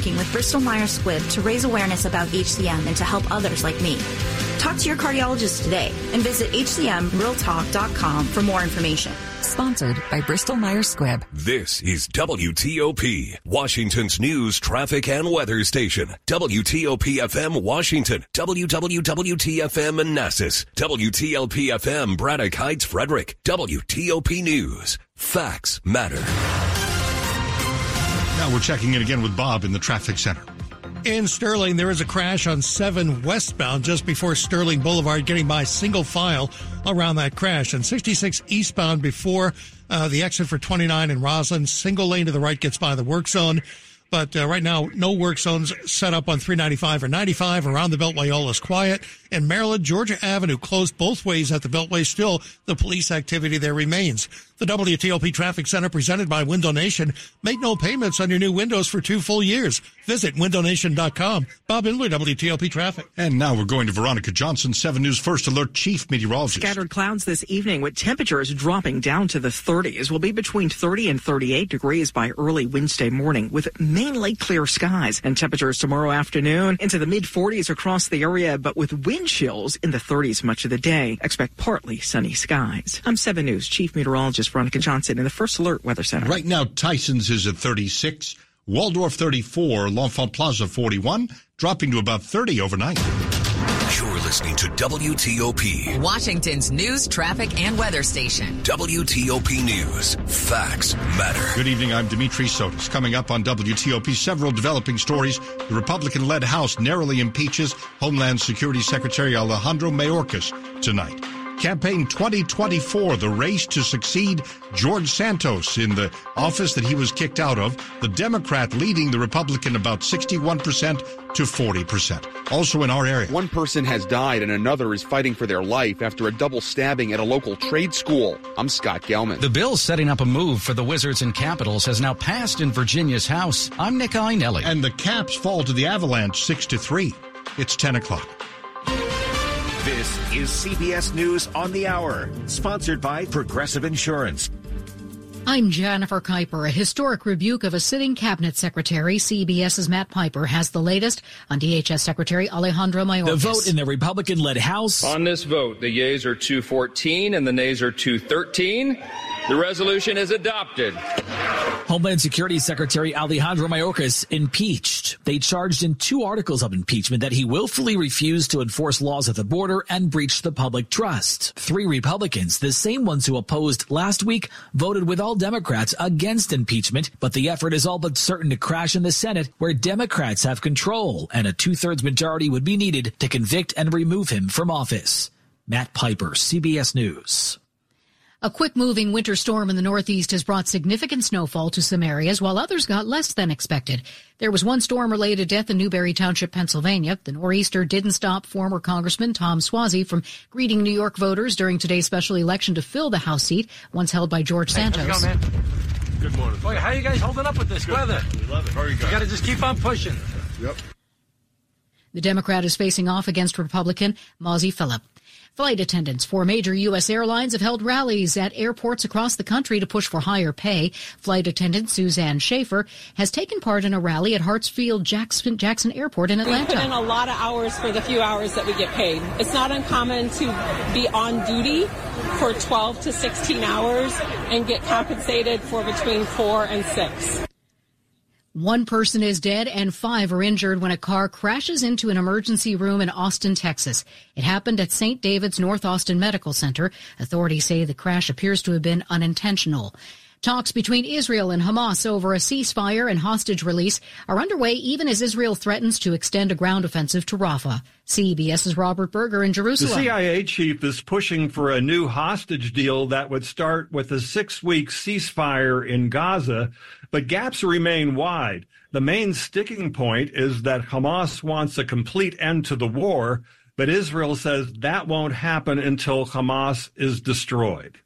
Working with Bristol Myers Squibb to raise awareness about HCM and to help others like me. Talk to your cardiologist today and visit hcmrealtalk.com for more information. Sponsored by Bristol Myers Squibb. This is WTOP, Washington's news, traffic, and weather station. WTOP FM Washington, WWWTFM Manassas, WTLP FM Braddock Heights Frederick, WTOP News. Facts matter. Now we're checking in again with Bob in the traffic center. In Sterling, there is a crash on 7 westbound just before Sterling Boulevard, getting by single file around that crash. And 66 eastbound before uh, the exit for 29 in Rosslyn, single lane to the right gets by the work zone. But uh, right now, no work zones set up on 395 or 95. Around the Beltway, all is quiet. In Maryland, Georgia Avenue closed both ways at the Beltway. Still, the police activity there remains. The WTOP Traffic Center presented by Window Nation. Make no payments on your new windows for two full years. Visit windownation.com. Bob Imler, WTOP Traffic. And now we're going to Veronica Johnson, 7 News First Alert Chief Meteorologist. Scattered clouds this evening with temperatures dropping down to the 30s. Will be between 30 and 38 degrees by early Wednesday morning with mainly clear skies. And temperatures tomorrow afternoon into the mid 40s across the area, but with wind chills in the 30s much of the day. Expect partly sunny skies. I'm 7 News Chief Meteorologist Veronica Johnson in the First Alert Weather Center. Right now, Tyson's is at 36, Waldorf 34, L'Enfant Plaza 41, dropping to about 30 overnight. You're listening to WTOP, Washington's news, traffic, and weather station. WTOP News. Facts matter. Good evening. I'm Dimitri Sotis. Coming up on WTOP, several developing stories. The Republican led House narrowly impeaches Homeland Security Secretary Alejandro Mayorkas tonight. Campaign 2024, the race to succeed George Santos in the office that he was kicked out of. The Democrat leading the Republican about 61% to 40%. Also in our area. One person has died and another is fighting for their life after a double stabbing at a local trade school. I'm Scott Gelman. The bill setting up a move for the Wizards and Capitals has now passed in Virginia's House. I'm Nick Iannelli. And the Caps fall to the Avalanche 6 to 3. It's 10 o'clock. This is CBS News on the Hour, sponsored by Progressive Insurance. I'm Jennifer Keiper. A historic rebuke of a sitting cabinet secretary. CBS's Matt Piper has the latest on DHS Secretary Alejandro Mayorkas. The vote in the Republican-led House. On this vote, the yeas are 214 and the nays are 213. The resolution is adopted. Homeland Security Secretary Alejandro Mayorkas impeached. They charged in two articles of impeachment that he willfully refused to enforce laws at the border and breached the public trust. Three Republicans, the same ones who opposed last week, voted with all Democrats against impeachment, but the effort is all but certain to crash in the Senate where Democrats have control and a two-thirds majority would be needed to convict and remove him from office. Matt Piper, CBS News. A quick moving winter storm in the Northeast has brought significant snowfall to some areas, while others got less than expected. There was one storm related death in Newberry Township, Pennsylvania. The nor'easter didn't stop former Congressman Tom Suozzi from greeting New York voters during today's special election to fill the House seat, once held by George Hey, Santos. how's it going, man? Good morning. Boy, how are you guys holding up with this weather? We love it. Very good. You got to just keep on pushing. Yep. The Democrat is facing off against Republican Mazi Pilip. Flight attendants for major U.S. airlines have held rallies at airports across the country to push for higher pay. Flight attendant Suzanne Schaefer has taken part in a rally at Hartsfield Jackson, Jackson Airport in Atlanta. We put in a lot of hours for the few hours that we get paid. It's not uncommon to be on duty for 12 to 16 hours and get compensated for between four and six. One person is dead and five are injured when a car crashes into an emergency room in Austin, Texas. It happened at St. David's North Austin Medical Center. Authorities say the crash appears to have been unintentional. Talks between Israel and Hamas over a ceasefire and hostage release are underway even as Israel threatens to extend a ground offensive to Rafah. CBS's Robert Berger in Jerusalem. The CIA chief is pushing for a new hostage deal that would start with a six week ceasefire in Gaza, but gaps remain wide. The main sticking point is that Hamas wants a complete end to the war, but Israel says that won't happen until Hamas is destroyed.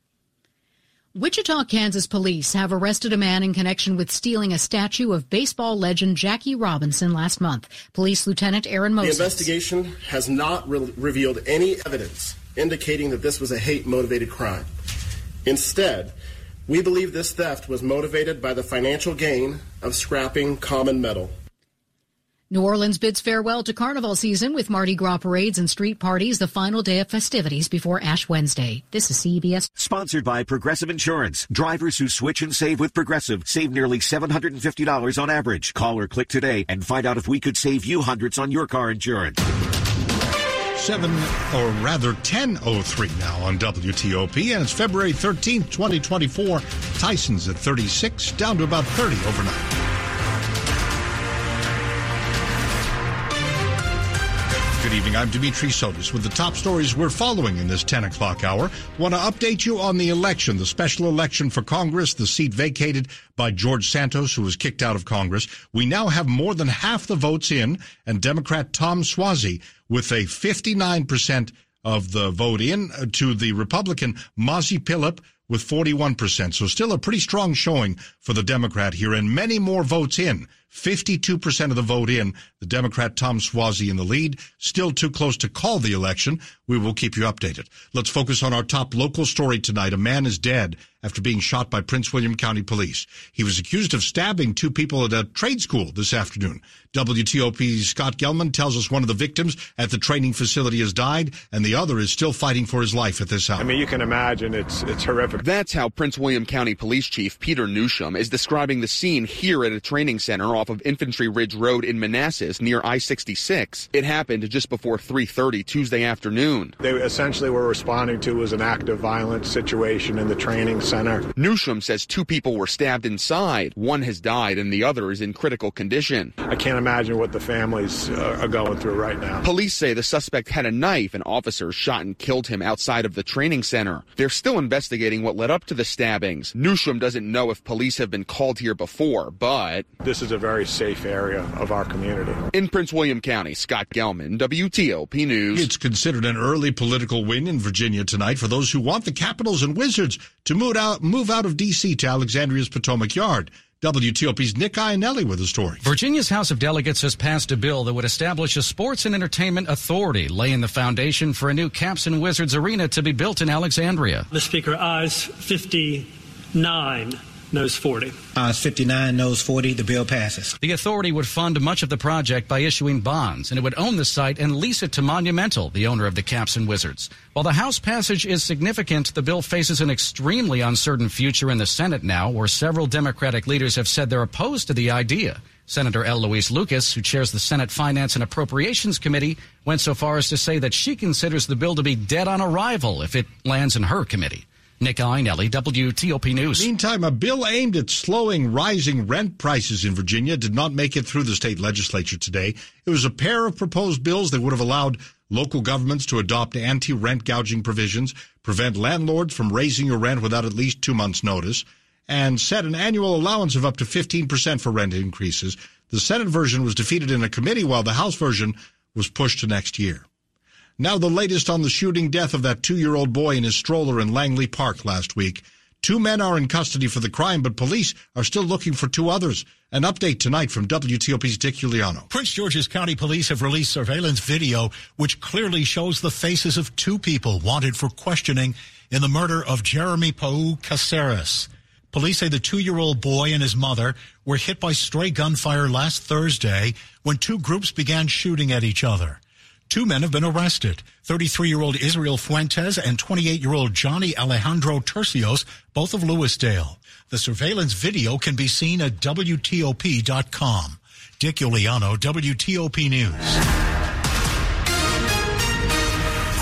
Wichita, Kansas police have arrested a man in connection with stealing a statue of baseball legend Jackie Robinson last month. Police Lieutenant Aaron Moses. The investigation has not re- revealed any evidence indicating that this was a hate motivated crime. Instead, we believe this theft was motivated by the financial gain of scrapping common metal. New Orleans bids farewell to carnival season with Mardi Gras parades and street parties the final day of festivities before Ash Wednesday. This is CBS. Sponsored by Progressive Insurance. Drivers who switch and save with Progressive save nearly $750 on average. Call or click today and find out if we could save you hundreds on your car insurance. 7 or rather 1003 now on WTOP and it's February 13th, 2024. Tyson's at 36 down to about 30 overnight. Good evening. I'm Dimitri Sotis with the top stories we're following in this 10 o'clock hour. Want to update you on the election, the special election for Congress, the seat vacated by George Santos, who was kicked out of Congress. We now have more than half the votes in, and Democrat Tom Suozzi with a 59% of the vote in uh, to the Republican Mazi Pilip with 41%. So still a pretty strong showing for the Democrat here and many more votes in. 52% of the vote in. The Democrat Tom Suozzi in the lead. Still too close to call the election. We will keep you updated. Let's focus on our top local story tonight. A man is dead after being shot by Prince William County Police. He was accused of stabbing two people at a trade school this afternoon. WTOP's Scott Gelman tells us one of the victims at the training facility has died and the other is still fighting for his life at this hour. I mean, you can imagine it's, it's horrific. That's how Prince William County Police Chief Peter Newsham is describing the scene here at a training center off of Infantry Ridge Road in Manassas near I-66. It happened just before 3.30 Tuesday afternoon. They essentially were responding to was an act of violence situation in the training center. Newsham says two people were stabbed inside. One has died and the other is in critical condition. I can't imagine what the families uh, are going through right now. Police say the suspect had a knife and officers shot and killed him outside of the training center. They're still investigating what led up to the stabbings. Newsham doesn't know if police have been called here before, but this is a very safe area of our community. In Prince William County, Scott Gelman, WTOP News. It's considered an early political win in Virginia tonight for those who want the Capitals and Wizards to move out move out of D.C. to Alexandria's Potomac Yard. WTOP's Nick Iannelli with the story. Virginia's House of Delegates has passed a bill that would establish a sports and entertainment authority, laying the foundation for a new Caps and Wizards arena to be built in Alexandria. The Speaker ayes 59 Noes 40. Uh, 59 Noes 40. The bill passes. The authority would fund much of the project by issuing bonds, and it would own the site and lease it to Monumental, the owner of the Caps and Wizards. While the House passage is significant, the bill faces an extremely uncertain future in the Senate now, where several Democratic leaders have said they're opposed to the idea. Senator Louise Lucas, who chairs the Senate Finance and Appropriations Committee, went so far as to say that she considers the bill to be dead on arrival if it lands in her committee. Nick Iannelli, WTOP News. Meantime, a bill aimed at slowing rising rent prices in Virginia did not make it through the state legislature today. It was a pair of proposed bills that would have allowed local governments to adopt anti-rent gouging provisions, prevent landlords from raising your rent without at least two months' notice, and set an annual allowance of up to 15% for rent increases. The Senate version was defeated in a committee while the House version was pushed to next year. Now the latest on the shooting death of that two-year-old boy in his stroller in Langley Park last week. Two men are in custody for the crime, but police are still looking for two others. An update tonight from WTOP's Dick Uliano. Prince George's County Police have released surveillance video which clearly shows the faces of two people wanted for questioning in the murder of Jeremy Pau Caceres. Police say the two-year-old boy and his mother were hit by stray gunfire last Thursday when two groups began shooting at each other. Two men have been arrested. 33-year-old Israel Fuentes and 28-year-old Johnny Alejandro Tercios, both of Lewisdale. The surveillance video can be seen at WTOP.com. Dick Uliano, WTOP News.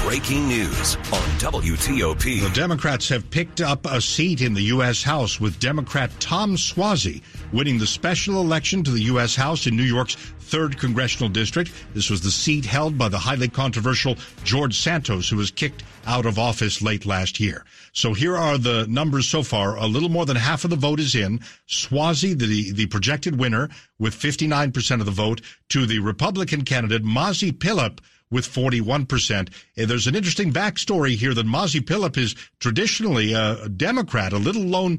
Breaking news on WTOP. The Democrats have picked up a seat in the U.S. House with Democrat Tom Suozzi winning the special election to the U.S. House in New York's 3rd Congressional District. This was the seat held by the highly controversial George Santos, who was kicked out of office late last year. So here are the numbers so far. A little more than half of the vote is in. Suozzi, the, the projected winner, with 59% of the vote, to the Republican candidate, Mazi Pilip, with 41%. And there's an interesting backstory here that Mazi Pilip is traditionally a Democrat, a little known,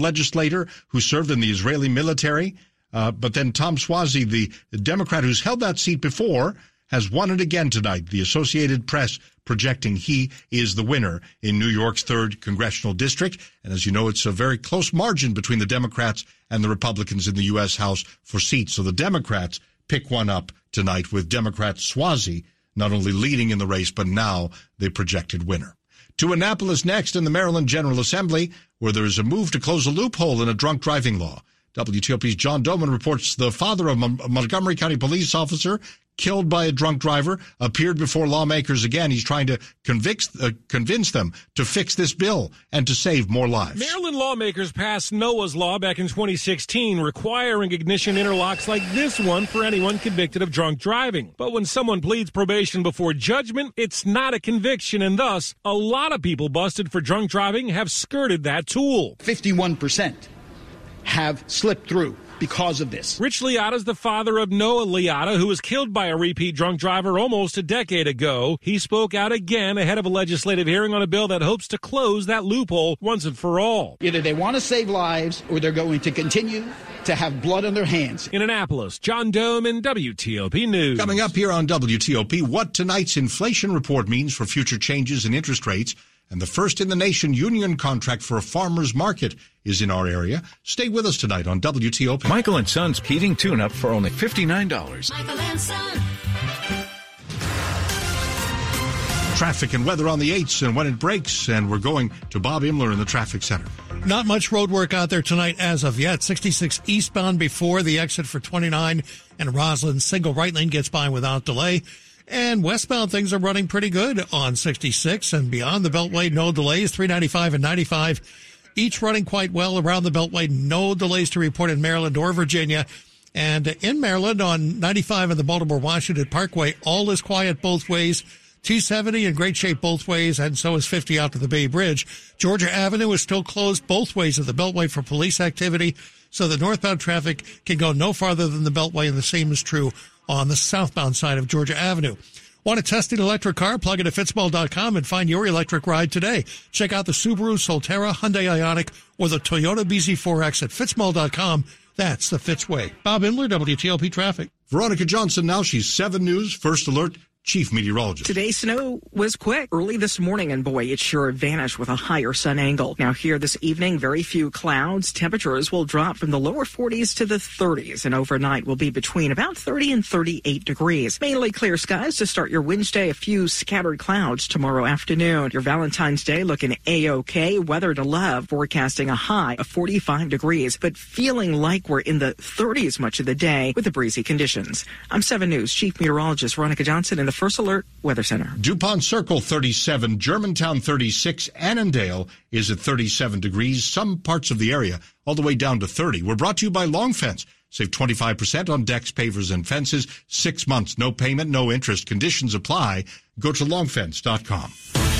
legislator who served in the Israeli military. Uh, but then Tom Suozzi, the, Democrat who's held that seat before, has won it again tonight. The Associated Press projecting he is the winner in New York's third congressional district. And as you know, it's a very close margin between the Democrats and the Republicans in the U.S. House for seats. So the Democrats pick one up tonight with Democrat Suozzi not only leading in the race, but now the projected winner. To Annapolis next in the Maryland General Assembly, where there is a move to close a loophole in a drunk driving law. WTOP's John Domen reports the father of a Montgomery County police officer killed by a drunk driver appeared before lawmakers again. He's trying to convict, uh, convince them to fix this bill and to save more lives. Maryland lawmakers passed Noah's Law back in 2016 requiring ignition interlocks like this one for anyone convicted of drunk driving. But when someone pleads probation before judgment, it's not a conviction and thus a lot of people busted for drunk driving have skirted that tool. 51% have slipped through because of this. Rich Leotta is the father of Noah Leotta, who was killed by a repeat drunk driver almost a decade ago. He spoke out again ahead of a legislative hearing on a bill that hopes to close that loophole once and for all. Either they want to save lives or they're going to continue to have blood on their hands. In Annapolis, John in WTOP News. Coming up here on WTOP, what tonight's inflation report means for future changes in interest rates and the first in the nation union contract for a farmer's market is in our area. Stay with us tonight on WTOP. Michael and Son's heating tune-up for only $59. Michael and Son. Traffic and weather on the 8s and when it breaks, and we're going to Bob Imler in the traffic center. Not much road work out there tonight as of yet. 66 eastbound before the exit for 29 and Rosslyn single right lane gets by without delay. And westbound things are running pretty good on 66 and beyond the Beltway. No delays. 395 and 95 each running quite well around the Beltway. No delays to report in Maryland or Virginia. And in Maryland on 95 and the Baltimore Washington Parkway, all is quiet both ways. 270 in great shape both ways, and so is 50 out to the Bay Bridge. Georgia Avenue is still closed both ways of the Beltway for police activity, so the northbound traffic can go no farther than the Beltway, and the same is true on the southbound side of Georgia Avenue. Want to test an electric car? Plug into fitzmall.com and find your electric ride today. Check out the Subaru Solterra, Hyundai Ioniq, or the Toyota BZ4X at fitzmall.com. That's the Fitz way. Bob Imler, WTLP Traffic. Veronica Johnson, now she's 7 News, First Alert, chief meteorologist. Today's snow was quick early this morning, and boy, it sure vanished with a higher sun angle. Now, here this evening, very few clouds. Temperatures will drop from the lower 40s to the 30s, and overnight will be between about 30 and 38 degrees. Mainly clear skies to start your Wednesday. A few scattered clouds tomorrow afternoon. Your Valentine's Day looking a-okay. Weather to love, forecasting a high of 45 degrees, but feeling like we're in the 30s much of the day with the breezy conditions. I'm 7 News Chief Meteorologist Veronica Johnson in the First Alert Weather Center. DuPont Circle 37, Germantown 36, Annandale is at 37 degrees, some parts of the area all the way down to 30. We're brought to you by Long Fence. Save 25% on decks, pavers, and fences. Six months, no payment, no interest. Conditions apply. Go to longfence.com.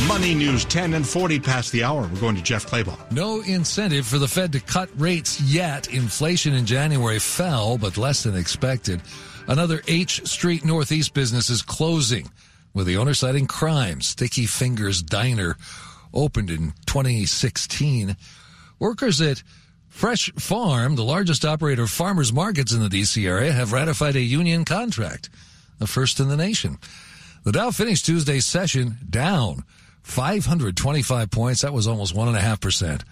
Money news 10 and 40 past the hour. We're going to Jeff Clabaugh. No incentive for the Fed to cut rates yet. Inflation in January fell, but less than expected. Another H Street Northeast business is closing, with the owner citing crime. Sticky Fingers Diner opened in 2016. Workers at Fresh Farm, the largest operator of farmers markets in the D.C. area, have ratified a union contract, the first in the nation. The Dow finished Tuesday's session down 525 points. That was almost 1.5%.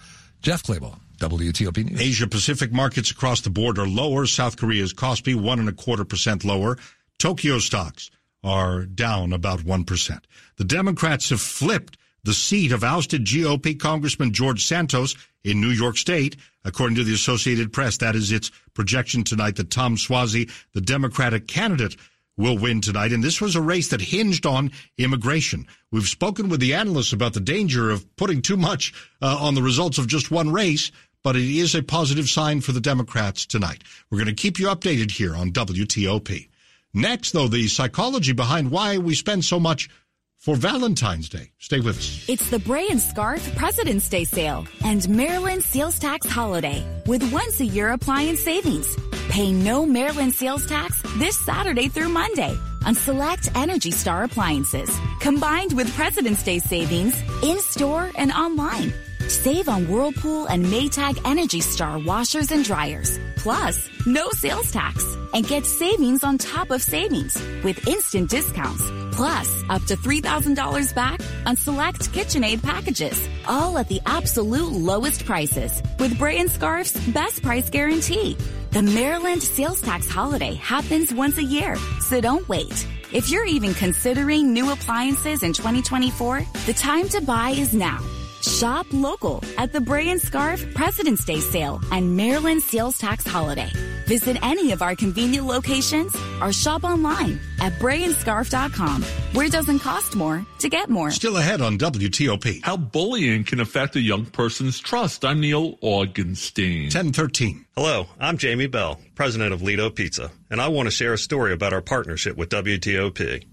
Jeff Clabaugh. WTOP News. Asia Pacific markets across the board are lower. South Korea's Kospi one and a quarter percent lower. Tokyo stocks are down about one percent. The Democrats have flipped the seat of ousted GOP Congressman George Santos in New York State, according to the Associated Press. That is its projection tonight that Tom Suozzi, the Democratic candidate, will win tonight. And this was a race that hinged on immigration. We've spoken with the analysts about the danger of putting too much uh, on the results of just one race, but it is a positive sign for the Democrats tonight. We're going to keep you updated here on WTOP. Next, though, the psychology behind why we spend so much for Valentine's Day. Stay with us. It's the Bray and Scarff President's Day sale and Maryland sales tax holiday with once a year appliance savings. Pay no Maryland sales tax this Saturday through Monday on select Energy Star appliances, combined with President's Day savings in store and online. Save on Whirlpool and Maytag Energy Star washers and dryers. Plus, no sales tax. And get savings on top of savings with instant discounts. Plus, up to $3,000 back on select KitchenAid packages. All at the absolute lowest prices with Bray and Scarff's best price guarantee. The Maryland sales tax holiday happens once a year, so don't wait. If you're even considering new appliances in 2024, the time to buy is now. Shop local at the Bray and Scarff President's Day sale and Maryland sales tax holiday. Visit any of our convenient locations or shop online at brayandscarff.com, where it doesn't cost more to get more. Still ahead on WTOP. How bullying can affect a young person's trust. I'm Neil Augenstein. 1013. Hello, I'm Jamie Bell, president of Lido Pizza, and I want to share a story about our partnership with WTOP.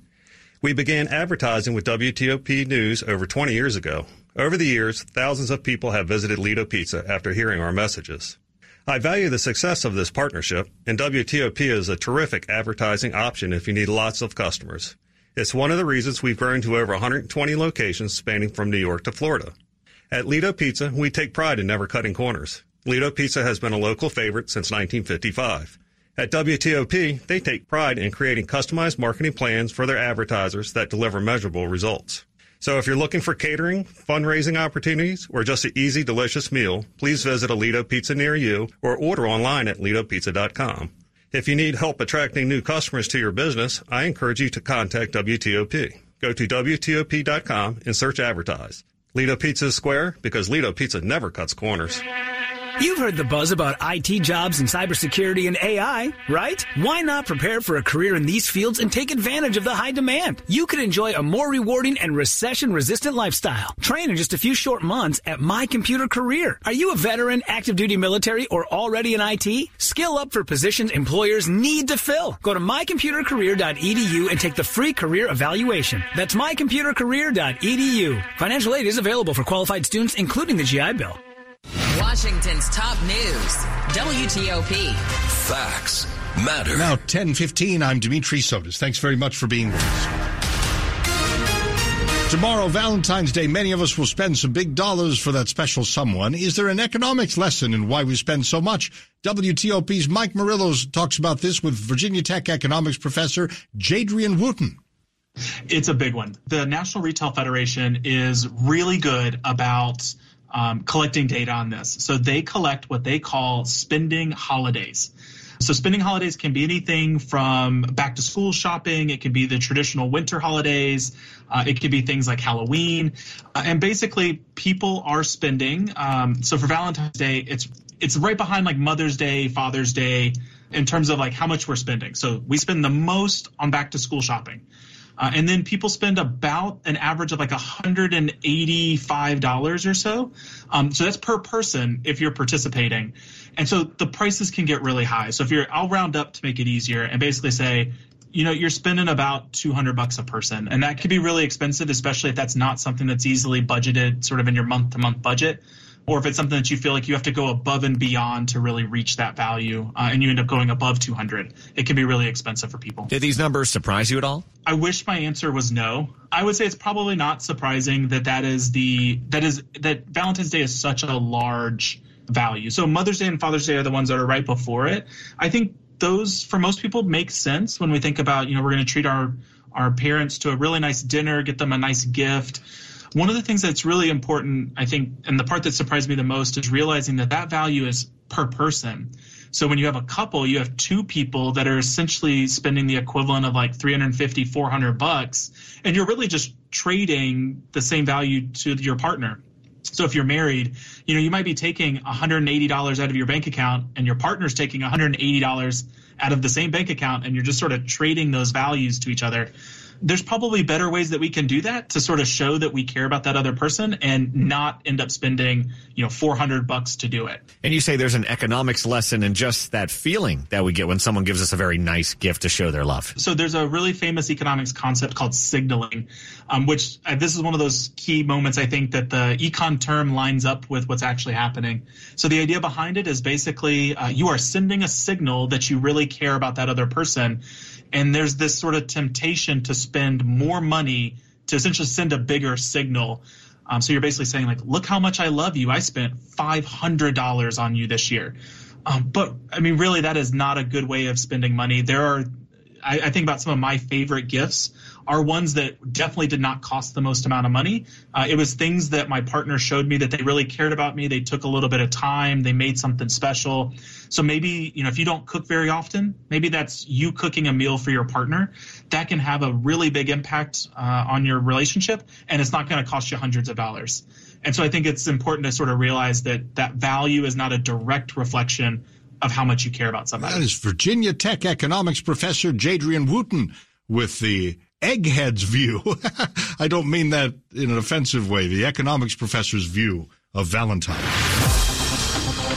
We began advertising with WTOP News over 20 years ago. Over the years, thousands of people have visited Lido Pizza after hearing our messages. I value the success of this partnership, and WTOP is a terrific advertising option if you need lots of customers. It's one of the reasons we've grown to over 120 locations spanning from New York to Florida. At Lido Pizza, we take pride in never cutting corners. Lido Pizza has been a local favorite since 1955. At WTOP, they take pride in creating customized marketing plans for their advertisers that deliver measurable results. So if you're looking for catering, fundraising opportunities, or just an easy, delicious meal, please visit a Lido Pizza near you or order online at lidopizza.com. If you need help attracting new customers to your business, I encourage you to contact WTOP. Go to WTOP.com and search advertise. Lido Pizza is square because Lido Pizza never cuts corners. You've heard the buzz about IT jobs and cybersecurity and AI, right? Why not prepare for a career in these fields and take advantage of the high demand? You could enjoy a more rewarding and recession resistant lifestyle. Train in just a few short months at My Computer Career. Are you a veteran, active duty military, or already in IT? Skill up for positions employers need to fill. Go to mycomputercareer.edu and take the free career evaluation. That's mycomputercareer.edu. Financial aid is available for qualified students, including the GI Bill. Washington's top news, WTOP. Facts matter. Now, 1015, I'm Dimitri Sotis. Thanks very much for being with us. Tomorrow, Valentine's Day, many of us will spend some big dollars for that special someone. Is there an economics lesson in why we spend so much? WTOP's Mike Murillo talks about this with Virginia Tech economics professor Jadrian Wooten. It's a big one. The National Retail Federation is really good about um, collecting data on this. So they collect what they call spending holidays. So spending holidays can be anything from back to school shopping. It can be the traditional winter holidays. Uh, it could be things like Halloween. Uh, and basically people are spending. Um, so for Valentine's Day, it's, it's right behind like Mother's Day, Father's Day in terms of like how much we're spending. So we spend the most on back to school shopping. Uh, and then people spend about an average of like $185 or so. Um, so that's per person if you're participating. And so the prices can get really high. So if you're, I'll round up to make it easier and basically say, you know, you're spending about 200 bucks a person. And that could be really expensive, especially if that's not something that's easily budgeted sort of in your month to month budget or if it's something that you feel like you have to go above and beyond to really reach that value uh, and you end up going above 200 it can be really expensive for people. Did these numbers surprise you at all? I wish my answer was no. I would say it's probably not surprising that that is the that is that valentine's day is such a large value. So mother's day and father's day are the ones that are right before it. I think those for most people make sense when we think about you know we're going to treat our our parents to a really nice dinner get them a nice gift one of the things that's really important, I think, and the part that surprised me the most is realizing that that value is per person. So when you have a couple, you have two people that are essentially spending the equivalent of like 350, 400 bucks, and you're really just trading the same value to your partner. So if you're married, you know, you might be taking $180 out of your bank account and your partner's taking $180 out of the same bank account and you're just sort of trading those values to each other there's probably better ways that we can do that to sort of show that we care about that other person and not end up spending, you know, 400 bucks to do it. And you say there's an economics lesson in just that feeling that we get when someone gives us a very nice gift to show their love. So there's a really famous economics concept called signaling, um, which uh, this is one of those key moments I think that the econ term lines up with what's actually happening. So the idea behind it is basically uh, you are sending a signal that you really care about that other person and there's this sort of temptation to spend more money to essentially send a bigger signal. Um, so you're basically saying like, look how much I love you. I spent $500 on you this year. Um, but I mean, really, that is not a good way of spending money. There are, I, I think about some of my favorite gifts are ones that definitely did not cost the most amount of money. Uh, it was things that my partner showed me that they really cared about me. They took a little bit of time. They made something special. So maybe, you know, if you don't cook very often, maybe that's you cooking a meal for your partner. That can have a really big impact uh, on your relationship, and it's not going to cost you hundreds of dollars. And so I think it's important to sort of realize that that value is not a direct reflection of how much you care about somebody. That is Virginia Tech economics professor Jadrian Wooten with the egghead's view. I don't mean that in an offensive way. The economics professor's view of Valentine.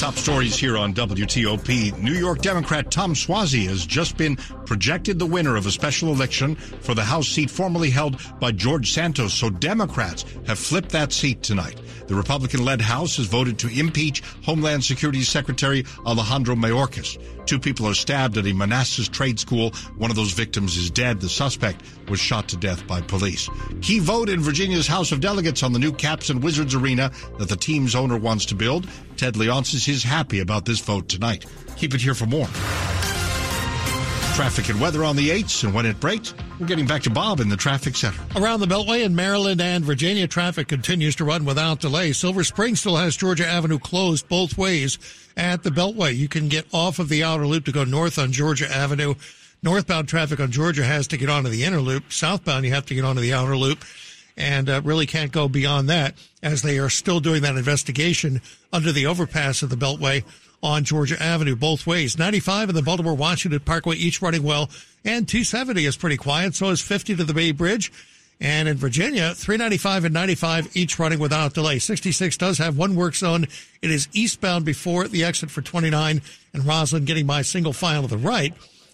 Top stories here on WTOP. New York Democrat Tom Suozzi has just been projected the winner of a special election for the House seat formerly held by George Santos. So Democrats have flipped that seat tonight. The Republican led House has voted to impeach Homeland Security Secretary Alejandro Mayorkas. Two people are stabbed at a Manassas trade school. One of those victims is dead. The suspect was shot to death by police. Key vote in Virginia's House of Delegates on the new Caps and Wizards arena that the team's owner wants to build. Ted Leonsis is happy about this vote tonight. Keep it here for more. Traffic and weather on the 8s, and when it breaks, we're getting back to Bob in the traffic center. Around the Beltway in Maryland and Virginia, traffic continues to run without delay. Silver Spring still has Georgia Avenue closed both ways at the Beltway. You can get off of the outer loop to go north on Georgia Avenue. Northbound traffic on Georgia has to get onto the inner loop. Southbound, you have to get onto the outer loop and uh, really can't go beyond that as they are still doing that investigation under the overpass of the Beltway on Georgia Avenue both ways. 95 and the Baltimore Washington Parkway each running well, and 270 is pretty quiet. So is 50 to the Bay Bridge. And in Virginia, 395 and 95 each running without delay. 66 does have one work zone. It is eastbound before the exit for 29 and Rosslyn getting by single file to the right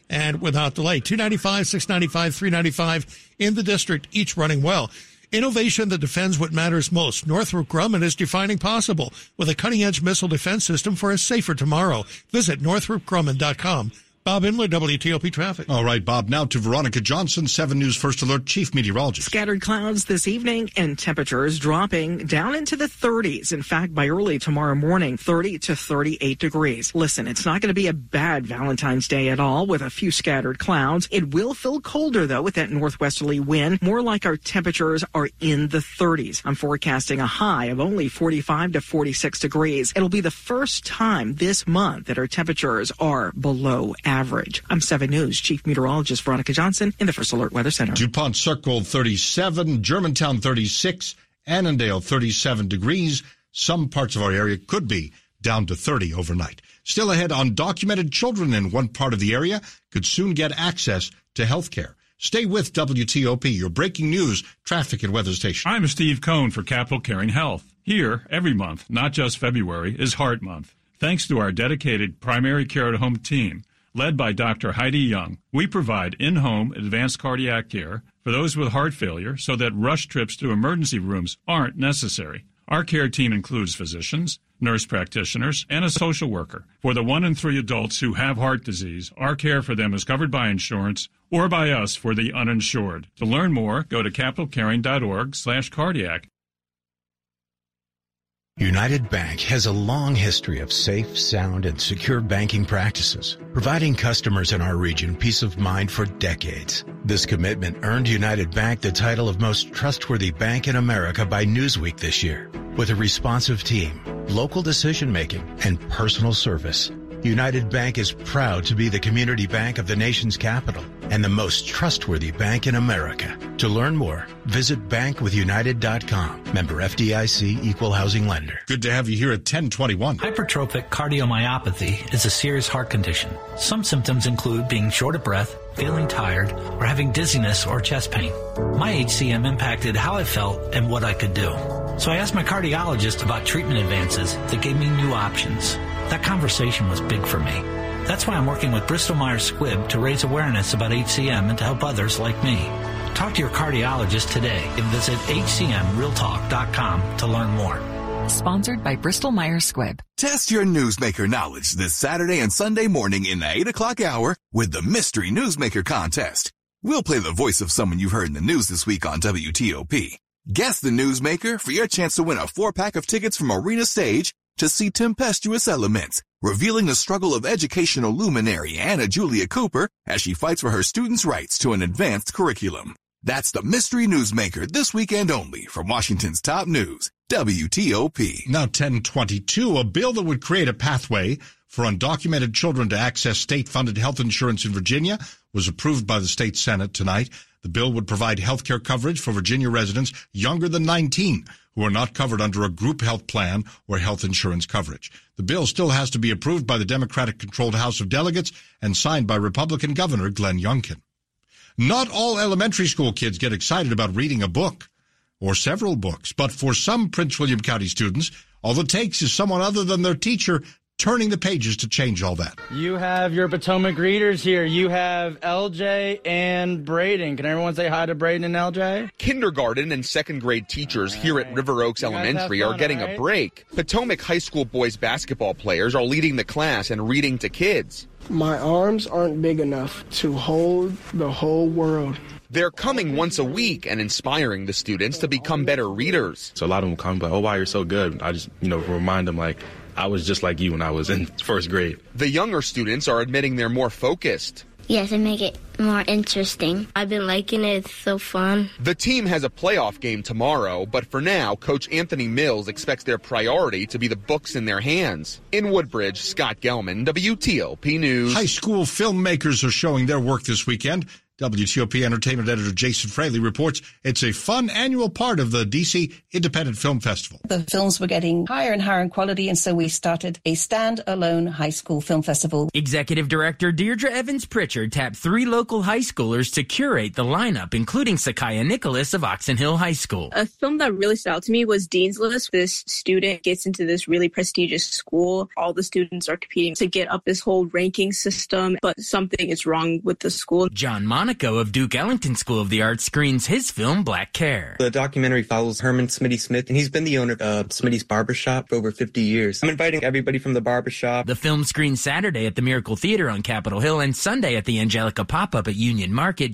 and without delay. 295, 695, 395 in the district, each running well. Innovation that defends what matters most. Northrop Grumman is defining possible with a cutting edge missile defense system for a safer tomorrow. Visit northropgrumman.com. Bob Imler, WTOP Traffic. All right, Bob. Now to Veronica Johnson, 7 News First Alert Chief Meteorologist. Scattered clouds this evening and temperatures dropping down into the 30s. In fact, by early tomorrow morning, 30 to 38 degrees. Listen, it's not going to be a bad Valentine's Day at all with a few scattered clouds. It will feel colder though with that northwesterly wind. More like our temperatures are in the 30s. I'm forecasting a high of only 45 to 46 degrees. It'll be the first time this month that our temperatures are below average average. I'm 7 News Chief Meteorologist Veronica Johnson in the First Alert Weather Center. DuPont Circle 37, Germantown 36, Annandale 37 degrees. Some parts of our area could be down to 30 overnight. Still ahead, undocumented children in one part of the area could soon get access to health care. Stay with WTOP, your breaking news, traffic and weather station. I'm Steve Cohn for Capital Caring Health. Here, every month, not just February, is Heart Month. Thanks to our dedicated primary care at home team, led by Dr. Heidi Young. We provide in home advanced cardiac care for those with heart failure so that rush trips to emergency rooms aren't necessary. Our care team includes physicians, nurse practitioners, and a social worker. For the one in three adults who have heart disease, our care for them is covered by insurance or by us for the uninsured. To learn more, go to capitalcaring.org slash cardiac. United Bank has a long history of safe, sound, and secure banking practices, providing customers in our region peace of mind for decades. This commitment earned United Bank the title of most trustworthy bank in America by Newsweek this year. With a responsive team, local decision making, and personal service, United Bank is proud to be the community bank of the nation's capital and the most trustworthy bank in America. To learn more, visit bankwithunited.com. Member FDIC equal housing lender. Good to have you here at 1021. Hypertrophic cardiomyopathy is a serious heart condition. Some symptoms include being short of breath, feeling tired, or having dizziness or chest pain. My HCM impacted how I felt and what I could do. So I asked my cardiologist about treatment advances that gave me new options. That conversation was big for me. That's why I'm working with Bristol Myers Squibb to raise awareness about HCM and to help others like me. Talk to your cardiologist today and visit hcmrealtalk.com to learn more. Sponsored by Bristol Myers Squibb. Test your newsmaker knowledge this Saturday and Sunday morning in the 8 o'clock hour with the Mystery Newsmaker Contest. We'll play the voice of someone you've heard in the news this week on WTOP. Guess the newsmaker for your chance to win a four pack of tickets from Arena Stage to see Tempestuous Elements, revealing the struggle of educational luminary Anna Julia Cooper as she fights for her students' rights to an advanced curriculum. That's the Mystery Newsmaker this weekend only from Washington's top news, WTOP. Now 1022, a bill that would create a pathway for undocumented children to access state-funded health insurance in Virginia was approved by the state Senate tonight. The bill would provide health care coverage for Virginia residents younger than 19 who are not covered under a group health plan or health insurance coverage. The bill still has to be approved by the Democratic controlled House of Delegates and signed by Republican Governor Glenn Youngkin. Not all elementary school kids get excited about reading a book or several books, but for some Prince William County students, all it takes is someone other than their teacher turning the pages to change all that. You have your Potomac readers here. You have LJ and Braden. Can everyone say hi to Braden and LJ? Kindergarten and second grade teachers right. here at River Oaks Elementary fun, are getting right? a break. Potomac High School boys basketball players are leading the class and reading to kids. My arms aren't big enough to hold the whole world. They're coming once a week and inspiring the students to become better readers. So a lot of them come like, oh, wow, you're so good. I just, you know, remind them like, I was just like you when I was in first grade. The younger students are admitting they're more focused. Yes, it make it more interesting. I've been liking it. It's so fun. The team has a playoff game tomorrow, but for now, Coach Anthony Mills expects their priority to be the books in their hands. In Woodbridge, Scott Gelman, WTOP News. High school filmmakers are showing their work this weekend. WTOP entertainment editor Jason Fraley reports it's a fun annual part of the DC Independent Film Festival. The films were getting higher and higher in quality, and so we started a stand-alone high school film festival. Executive Director Deirdre Evans Pritchard tapped three local high schoolers to curate the lineup, including Sakaya Nicholas of Oxon Hill High School. A film that really stood out to me was Dean's List. This student gets into this really prestigious school. All the students are competing to get up this whole ranking system, but something is wrong with the school. John Monaco of Duke Ellington School of the Arts screens his film Black Care. The documentary follows Herman Smitty Smith, and he's been the owner of Smitty's Barbershop for over 50 years. I'm inviting everybody from the barbershop. The film screens Saturday at the Miracle Theater on Capitol Hill and Sunday at the Angelika Pop-Up at Union Market.